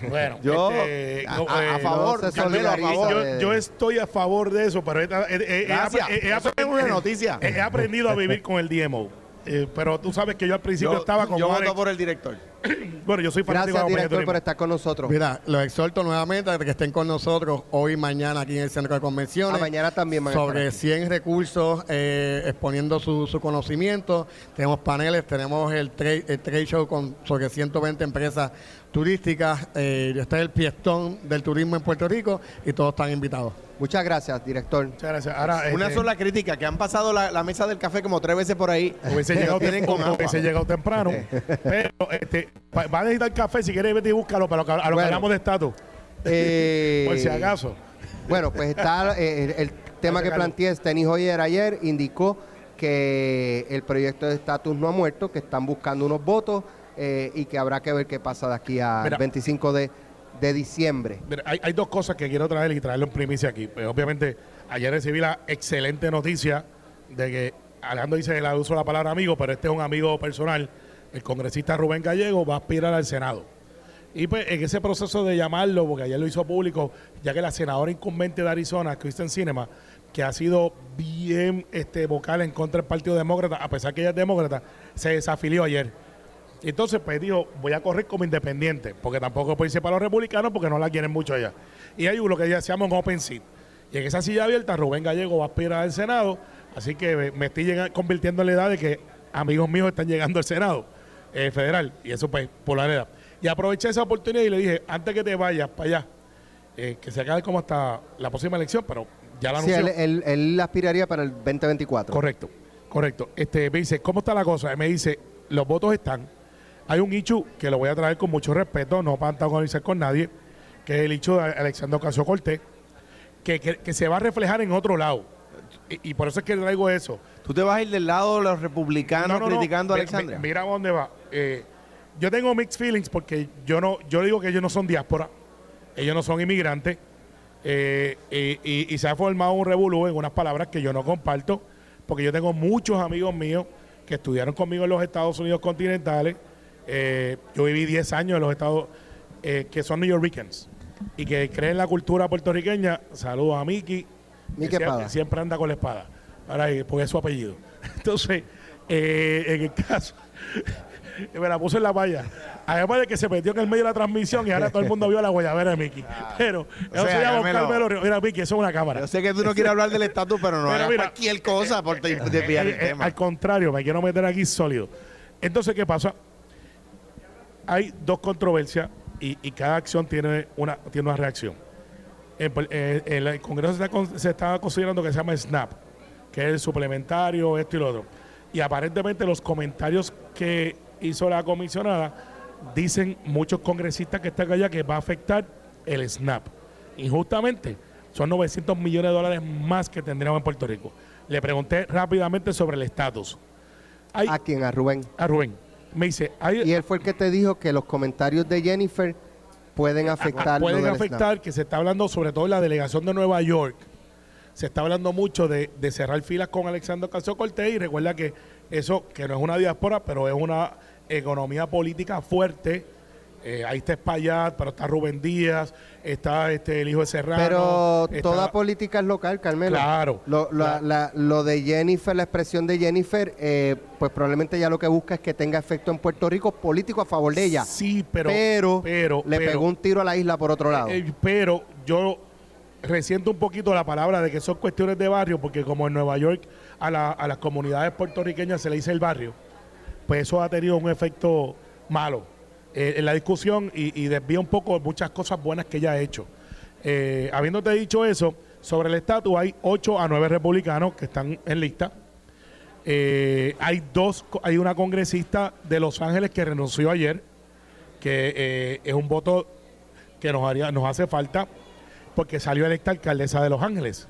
Bueno, yo este, a, a, favor, yo, yo, estoy a favor de eso, pero he, he, he, una noticia. he aprendido a vivir con el DMO. Eh, pero tú sabes que yo al principio estaba con Yo voto por el director. bueno, yo soy fanático Gracias, director, por estar con nosotros. Mira, los exhorto nuevamente a que estén con nosotros hoy y mañana aquí en el Centro de Convenciones. Mañana también. Sobre 100 recursos eh, exponiendo su, su, conocimiento. Tenemos paneles, tenemos el trade, el trade show con sobre 120 empresas turísticas. Eh, este es el fiestón del turismo en Puerto Rico y todos están invitados. Muchas gracias, director. Muchas gracias. Ahora, Una este, sola crítica, que han pasado la, mesa del café como tres veces por ahí. Hubiese llegado, llegado temprano. pero este, va a necesitar café, si quieres vete y búscalo para lo que, a lo que hablamos de estatus. Eh, por si acaso. Bueno, pues está eh, el, tema que planteé Tenis Hoyer ayer, indicó que el proyecto de estatus no ha muerto, que están buscando unos votos eh, y que habrá que ver qué pasa de aquí al 25 de, de diciembre. hay, hay, dos cosas que quiero traer y traerlo en primicia aquí. Pues, obviamente, ayer recibí la excelente noticia de que Alejandro dice que le uso la palabra amigo, pero este es un amigo personal. El congresista Rubén Gallego va a aspirar al Senado. Y pues en ese proceso de llamarlo, porque ayer lo hizo público, ya que la senadora incumbente de Arizona, Kristen Cinema, que ha sido bien este, vocal en contra del Partido Demócrata, a pesar que ella es demócrata, se desafilió ayer. Entonces, pues dijo, voy a correr como independiente, porque tampoco puede irse para los republicanos porque no la quieren mucho allá. Y hay lo que ya se llama un open seat. Y en esa silla abierta, Rubén Gallego va a aspirar al Senado, así que me estoy convirtiendo en la edad de que amigos míos están llegando al Senado eh, federal, y eso pues por la edad. Y aproveché esa oportunidad y le dije, antes que te vayas para allá, eh, que se acabe como hasta la próxima elección, pero ya la anunció. Sí, él, él, aspiraría para el 2024. Correcto, correcto. Este, me dice, ¿cómo está la cosa? me dice, los votos están. Hay un hecho que lo voy a traer con mucho respeto, no para antagonizar con nadie, que es el hecho de Alexandro Casio Cortés que, se va a reflejar en otro lado. Y, por eso es que traigo eso. ¿Tú te vas a ir del lado de los republicanos criticando a Alexandria? mira dónde va. Eh, yo tengo mixed feelings porque yo no yo digo que ellos no son diáspora, ellos no son inmigrantes, eh, y, se ha formado un revolú en unas palabras que yo no comparto, porque yo tengo muchos amigos míos que estudiaron conmigo en los Estados Unidos continentales. Eh, yo viví 10 años en los Estados que son New Yorkers y que cree en la cultura puertorriqueña, saludos a Miki. Miki siempre, siempre, anda con la espada. Ahora, porque es su apellido. Entonces, eh, en el caso, me la puse en la valla. Además de que se metió en el medio de la transmisión y ahora todo el mundo vio la guayabera de Miki. Ah. Pero, eso se llama Mira, Miki, eso es una cámara. Yo sé que tú no quieres hablar del estatus, pero no pero mira, cualquier cosa por eh, desviar el eh, tema. Al contrario, me quiero meter aquí sólido. Entonces, ¿qué pasa? Hay dos controversias y, cada acción tiene una, tiene una reacción. En, eh, el Congreso se está, considerando que se llama SNAP, que es el suplementario, esto y lo otro. Y aparentemente los comentarios que hizo la comisionada dicen muchos congresistas que están allá que va a afectar el SNAP. Injustamente, son 900 millones de dólares más que tendríamos en Puerto Rico. Le pregunté rápidamente sobre el estatus. ¿A quién? ¿A Rubén? A Rubén me dice... y él fue el que te dijo que los comentarios de Jennifer pueden afectar... pueden afectar, que se está hablando sobre todo en la delegación de Nueva York. Se está hablando mucho de, cerrar filas con Alexandro Casio Cortés y recuerda que eso, que no es una diáspora, pero es una economía política fuerte eh, ahí está Espaillat, pero está Rubén Díaz, está este el hijo de Serrano. Pero toda política es local, Carmelo. Claro. Lo, de Jennifer, la expresión de Jennifer, eh, pues probablemente ya lo que busca es que tenga efecto en Puerto Rico político a favor de ella. Sí, pero. Pero, le pegó un tiro a la isla por otro lado. Eh, pero yo resiento un poquito la palabra de que son cuestiones de barrio, porque como en Nueva York a, a las comunidades puertorriqueñas se le dice el barrio, pues eso ha tenido un efecto malo eh, en la discusión y, desvía un poco muchas cosas buenas que ella ha hecho. Eh, habiéndote dicho eso, sobre el estatus hay 8 a 9 republicanos que están en lista. Eh, hay dos, hay una congresista de Los Ángeles que renunció ayer, que es un voto que nos haría, nos hace falta, porque salió electa alcaldesa de Los Ángeles.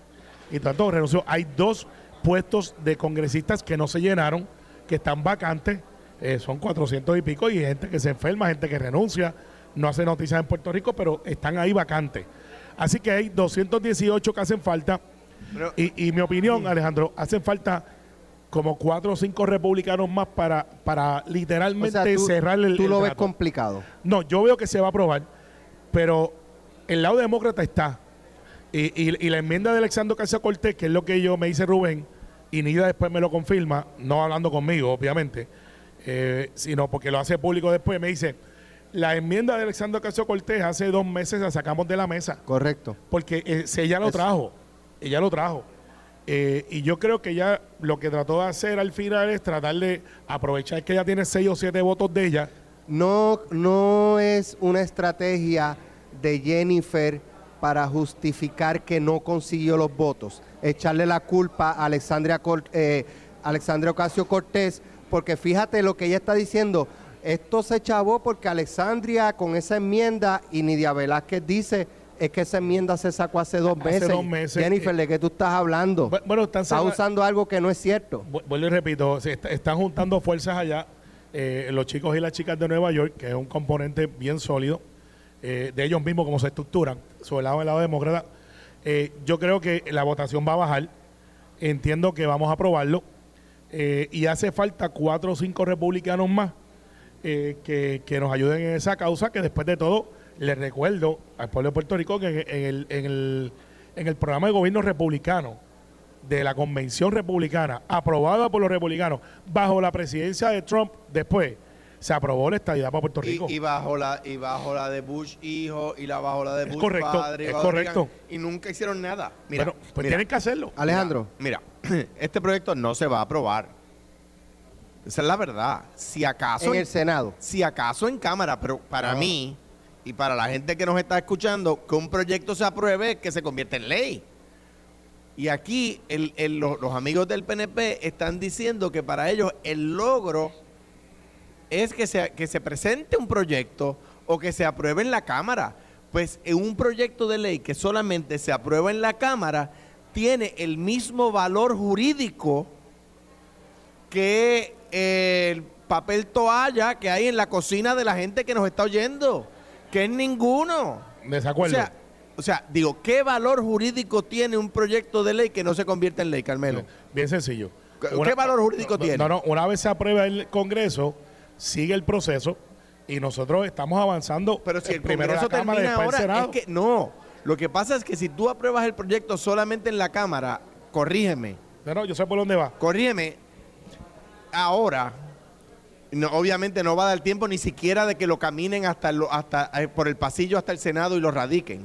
Y tanto renunció. Hay dos puestos de congresistas que no se llenaron, que están vacantes eh, son 400 y pico y gente que se enferma, gente que renuncia, no hace noticias en Puerto Rico, pero están ahí vacantes. Así que hay 218 que hacen falta. y, mi opinión, Alejandro, hacen falta como cuatro o cinco republicanos más para, para literalmente cerrar el. ¿Tú lo ves complicado? No, yo veo que se va a aprobar, pero el lado demócrata está. Y, la enmienda de Alexandro Casio Cortés, que es lo que yo me dice Rubén, y Nida después me lo confirma, no hablando conmigo, obviamente eh, sino porque lo hace público después. Me dice, la enmienda de Alexandro Casio Cortés hace dos meses la sacamos de la mesa. Correcto. Porque eh, ella lo trajo, ella lo trajo. Eh, y yo creo que ella lo que trató de hacer al final es tratar de aprovechar que ella tiene seis o siete votos de ella. No, no es una estrategia de Jennifer para justificar que no consiguió los votos. Echarle la culpa a Alexandria, eh, Alexandria Ocasio Cortés porque fíjate lo que ella está diciendo. Esto se chavó porque Alexandria con esa enmienda y Nidia Velázquez dice es que esa enmienda se sacó hace dos meses. Dos meses Jennifer, ¿de qué tú estás hablando? Bueno, están está usando algo que no es cierto. Vuelvo y repito, se están juntando fuerzas allá eh, los chicos y las chicas de Nueva York, que es un componente bien sólido, eh, de ellos mismos como se estructuran, sobre el lado del lado demócrata. Eh, yo creo que la votación va a bajar. Entiendo que vamos a aprobarlo. Eh, y hace falta cuatro o cinco republicanos más eh, que, que nos ayuden en esa causa, que después de todo, les recuerdo al pueblo de Puerto Rico que en, en el, en, el, en el programa de gobierno republicano de la convención republicana, aprobada por los republicanos, bajo la presidencia de Trump, después se aprobó la estadidad para Puerto Rico. y bajo la y bajo la de Bush hijo y la bajo la de Es Bush correcto, padre y es correcto. Reagan, y nunca hicieron nada. Mira, Bueno, pues mira, tienen que hacerlo. Alejandro. Mira, este proyecto no se va a aprobar. Esa es la verdad. Si acaso En el Senado. si acaso en cámara, pero para mí y para la gente que nos está escuchando, que un proyecto se apruebe, que se convierte en ley. Y aquí el- el- lo- los amigos del PNP están diciendo que para ellos el logro es que se, que se presente un proyecto o que se apruebe en la Cámara. Pues en un proyecto de ley que solamente se aprueba en la Cámara tiene el mismo valor jurídico que el papel toalla que hay en la cocina de la gente que nos está oyendo, que es ninguno. Desacuerdo. O sea, o sea, digo, ¿qué valor jurídico tiene un proyecto de ley que no se convierte en ley, Carmelo? Bien sencillo. ¿Qué- valor jurídico no, tiene? No, no, una vez se aprueba el Congreso, sigue el proceso y nosotros estamos avanzando Pero si el primero la Cámara termina el ahora, Senado. es que no. Lo que pasa es que si tú apruebas el proyecto solamente en la Cámara, corrígeme, No, no, yo sé por dónde va. corrígeme, ahora, no, obviamente no va a dar tiempo ni siquiera de que lo caminen hasta, lo- hasta eh, por el pasillo hasta el Senado y lo radiquen.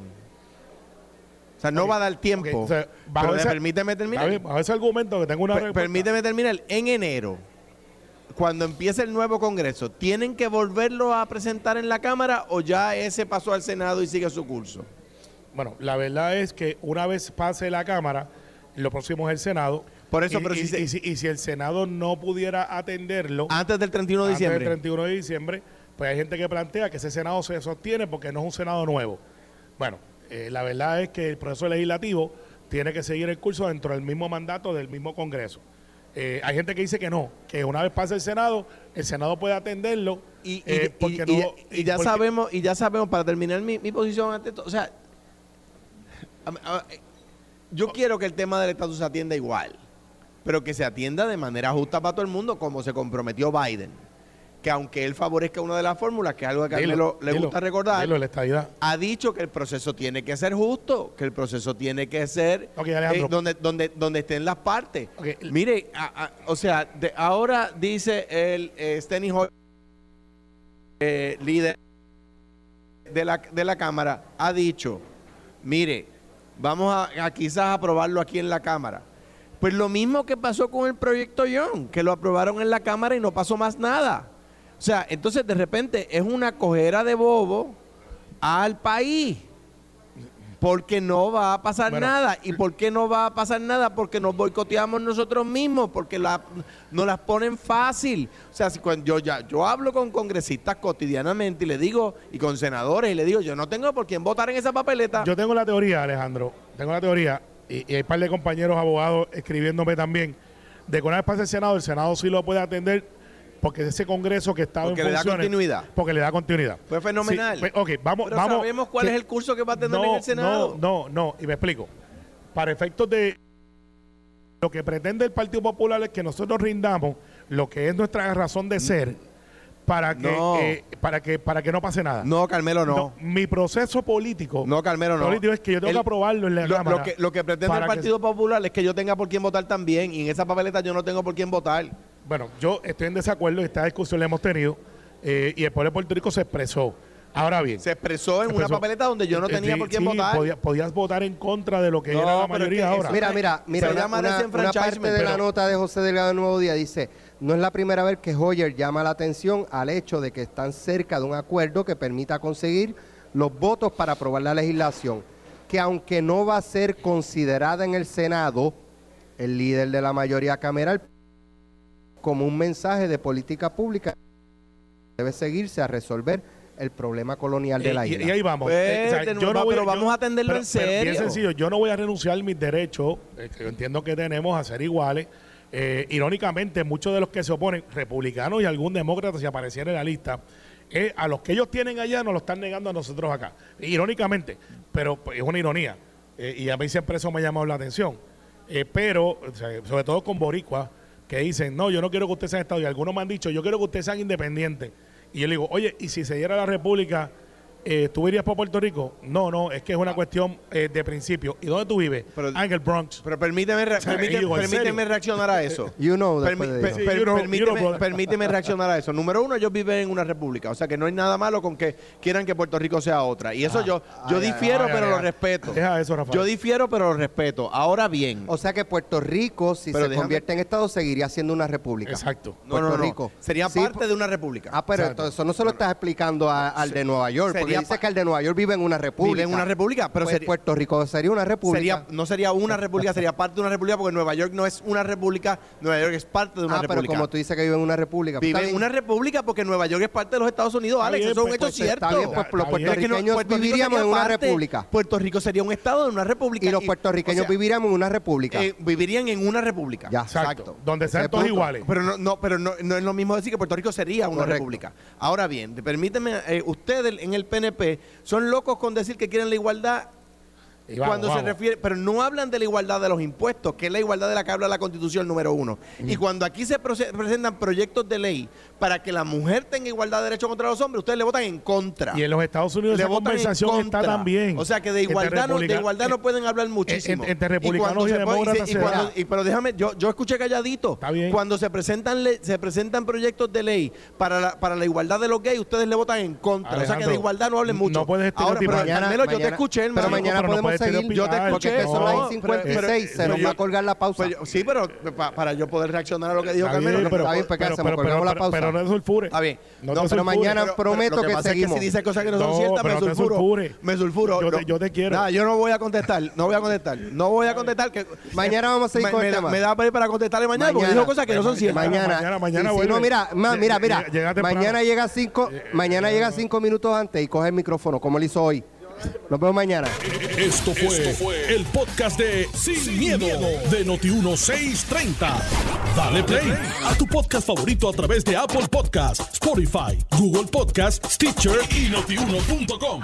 O sea, no va a dar tiempo. ok, o sea, bajo Pero ese- permíteme terminar. Bien, bajo ese argumento que tengo una respuesta. permíteme terminar. En enero, cuando empiece el nuevo Congreso, ¿tienen que volverlo a presentar en la Cámara o ya ese pasó al Senado y sigue su curso? Bueno, la verdad es que una vez pase la Cámara, lo próximo es el Senado. Por eso, y, pero y- si se- y si, y si el Senado no pudiera atenderlo Antes del 31 de antes del diciembre. 31 de diciembre, pues hay gente que plantea que ese Senado se sostiene porque no es un Senado nuevo. Bueno, eh, la verdad es que el proceso legislativo tiene que seguir el curso dentro del mismo mandato del mismo Congreso. Eh, hay gente que dice que no, que una vez pase el Senado, el Senado puede atenderlo Y, eh, y- porque y- no- y ya porque- sabemos, y ya sabemos, para terminar mi, mi posición ante todo, o sea, yo quiero que el tema del estatus se atienda igual, pero que se atienda de manera justa para todo el mundo, como se comprometió Biden. Que aunque él favorezca una de las fórmulas, que es algo que a Carmelo le gusta recordar, dilo, la estadidad. ha dicho que el proceso tiene que ser justo, que el proceso tiene que ser eh, donde, donde, donde estén las partes. Mire, a- a- o sea, de- ahora dice el eh, Steny Hoyer, eh, líder de la, de la Cámara, ha dicho, mire, vamos a, a quizás aprobarlo aquí en la Cámara. Pues lo mismo que pasó con el proyecto Young, que lo aprobaron en la Cámara y no pasó más nada. O sea, entonces de repente es una cojera de bobo al país. Porque no va a pasar Bueno. nada. ¿Y por qué no va a pasar nada? Porque nos boicoteamos nosotros mismos, porque la, nos las ponen fácil. O sea, si cuando yo ya yo hablo con congresistas cotidianamente y le digo, y con senadores, y le digo, yo no tengo por quién votar en esa papeleta. Yo tengo la teoría, Alejandro, tengo la teoría, y, y hay un par de compañeros abogados escribiéndome también, de que una vez pase el Senado, el Senado sí lo puede atender porque ese Congreso que estaba Porque en le da funciones, continuidad. Porque le da continuidad. Fue fenomenal. Sí, pues, ok, vamos, Pero vamos. sabemos cuál que- es el curso que va a tener no, en el Senado. No, no, no, y me explico. Para efectos de lo que pretende el Partido Popular es que nosotros rindamos lo que es nuestra razón de ser para que, No. eh, para que, para que no pase nada. No, Carmelo, no. No, mi proceso político No, Carmelo, no. político es que yo tengo El- que aprobarlo en la lo, Cámara. lo que, lo que pretende el que- Partido Popular es que yo tenga por quién votar también. Y en esa papeleta yo no tengo por quién votar. Bueno, yo estoy en desacuerdo, esta discusión la hemos tenido eh, y el pueblo de Puerto Rico se expresó. Ahora bien, Se expresó en se una papeleta donde yo no Eh, tenía sí, por quién sí, votar. podía- podías votar en contra de lo que No, era la es mayoría que ahora. Mira, mira, mira, Se una, llama una- una parte de la nota de José Delgado del Nuevo Día dice, no es la primera vez que Hoyer llama la atención al hecho de que están cerca de un acuerdo que permita conseguir los votos para aprobar la legislación, que aunque no va a ser considerada en el Senado, el líder de la mayoría cameral, como un mensaje de política pública, debe seguirse a resolver el problema colonial de Eh, la y, isla. y ahí vamos. Pues, Eh, o sea, tenemos- va- pero vamos a atenderlo en pero Bien serio. sencillo, yo no voy a renunciar a mis derechos, eh, que yo entiendo que tenemos a ser iguales. Eh, irónicamente, muchos de los que se oponen, republicanos y algún demócrata, si apareciera en la lista, eh, a los que ellos tienen allá nos lo están negando a nosotros acá. Irónicamente, pero pues, es una ironía. Eh, y a mí siempre eso me ha llamado la atención. Eh, pero, o sea, sobre todo con Boricua, que dicen, no, yo no quiero que ustedes sean Estado. Y algunos me han dicho, yo quiero que ustedes sean independientes. Y yo le digo, oye, ¿y si se diera la República, eh, tú irías para Puerto Rico? No, no, es que es una cuestión eh, de principio. ¿Y dónde tú vives? Pero- ah, en el Bronx. Pero permíteme, re- sea, permíteme, reaccionar a eso. You know, Permi- después de per- eso. Sí, per- you know, you permíteme, know, brother. permíteme reaccionar a eso. Número uno, ellos viven en una república, o sea que no hay nada malo con que quieran que Puerto Rico sea otra. Y eso yo, yo ay, difiero, ay, pero ay, lo ay. respeto. Deja eso, Rafael. Yo difiero, pero lo respeto. Ahora bien, O sea que Puerto Rico, si Pero se déjame- convierte en Estado, seguiría siendo una república. Exacto. no, no, Puerto no, Rico. sería Sí, parte de una república. Ah, pero entonces eso no se lo estás explicando a- al de Nueva York, Sería dice que el de Nueva York vive en una república. Vive en una república, pero Pues sería- Puerto Rico sería una república. Sería, no sería una república, sería parte de una república, porque Nueva York no es una república, Nueva York es parte de una ah, pero república. como tú dices que vive en una república. pues Vive en una república porque Nueva York es parte de los Estados Unidos, Alex. bien, eso es un pues, hecho pues, cierto. Está bien, pues Está los bien. Es que no, puertorriqueños Puerto viviríamos en una parte- república. Puerto Rico sería un estado de una república. Y los puertorriqueños o sea, viviríamos en una república. eh, vivirían en una república. Ya. Exacto. Donde sean todos iguales. Pero no, no, pero no, no es lo mismo decir que Puerto Rico sería una Correcto. república. Ahora bien, permíteme, eh, ustedes en el Son locos con decir que quieren la igualdad vamos, cuando se refiere, pero no hablan de la igualdad de los impuestos, que es la igualdad de la que habla la Constitución número uno. Y cuando aquí se presentan proyectos de ley para que la mujer tenga igualdad de derechos contra los hombres, ustedes le votan en contra. Y en los Estados Unidos Le esa votan en conversación está también. O sea que de igualdad, no, de igualdad no pueden hablar muchísimo. en- entre Y republicanos y pone- demócratas y y- Pero déjame, yo, yo escuché calladito. Está bien. Cuando se presentan le- se presentan proyectos de ley para la, para la igualdad de los gays, ustedes le votan en contra. o sea que de igualdad no hablen no mucho. puedes Ahora, pero estereotipar. Carmelo, yo te Mañana- escuché, pero hermano. mañana pero no podemos puedes seguir. Yo te escuché, porque son las no, 56, pero- se nos va a colgar la pausa. Yo- sí, pero pa- para yo poder reaccionar a lo que dijo Carmelo. no- está bien, pues, ¿qué pero, hacemos? pero, Colgamos la pero- pausa. pero no te sulfures. Está bien. No, No, pero mañana prometo que, es seguimos. que si dices cosas que no son No, ciertas, me no sulfuro. Me sulfuro. Yo te- No. quiero. Nada, yo no voy a contestar. No voy a contestar. No voy a contestar. Que, Mañana vamos a seguir con el tema. Me da para ir para contestarle mañana, porque dijo cosas que no son ciertas. Mañana, Mañana, no, mira, mira, mira, mañana llega cinco, mañana llega cinco minutos antes y coge el micrófono, como él hizo hoy. Nos vemos mañana. Esto fue, el podcast de Sin, miedo, de Noti1630. Dale play a tu podcast favorito a través de Apple Podcasts, Spotify, Google Podcasts, Stitcher y notiuno.com.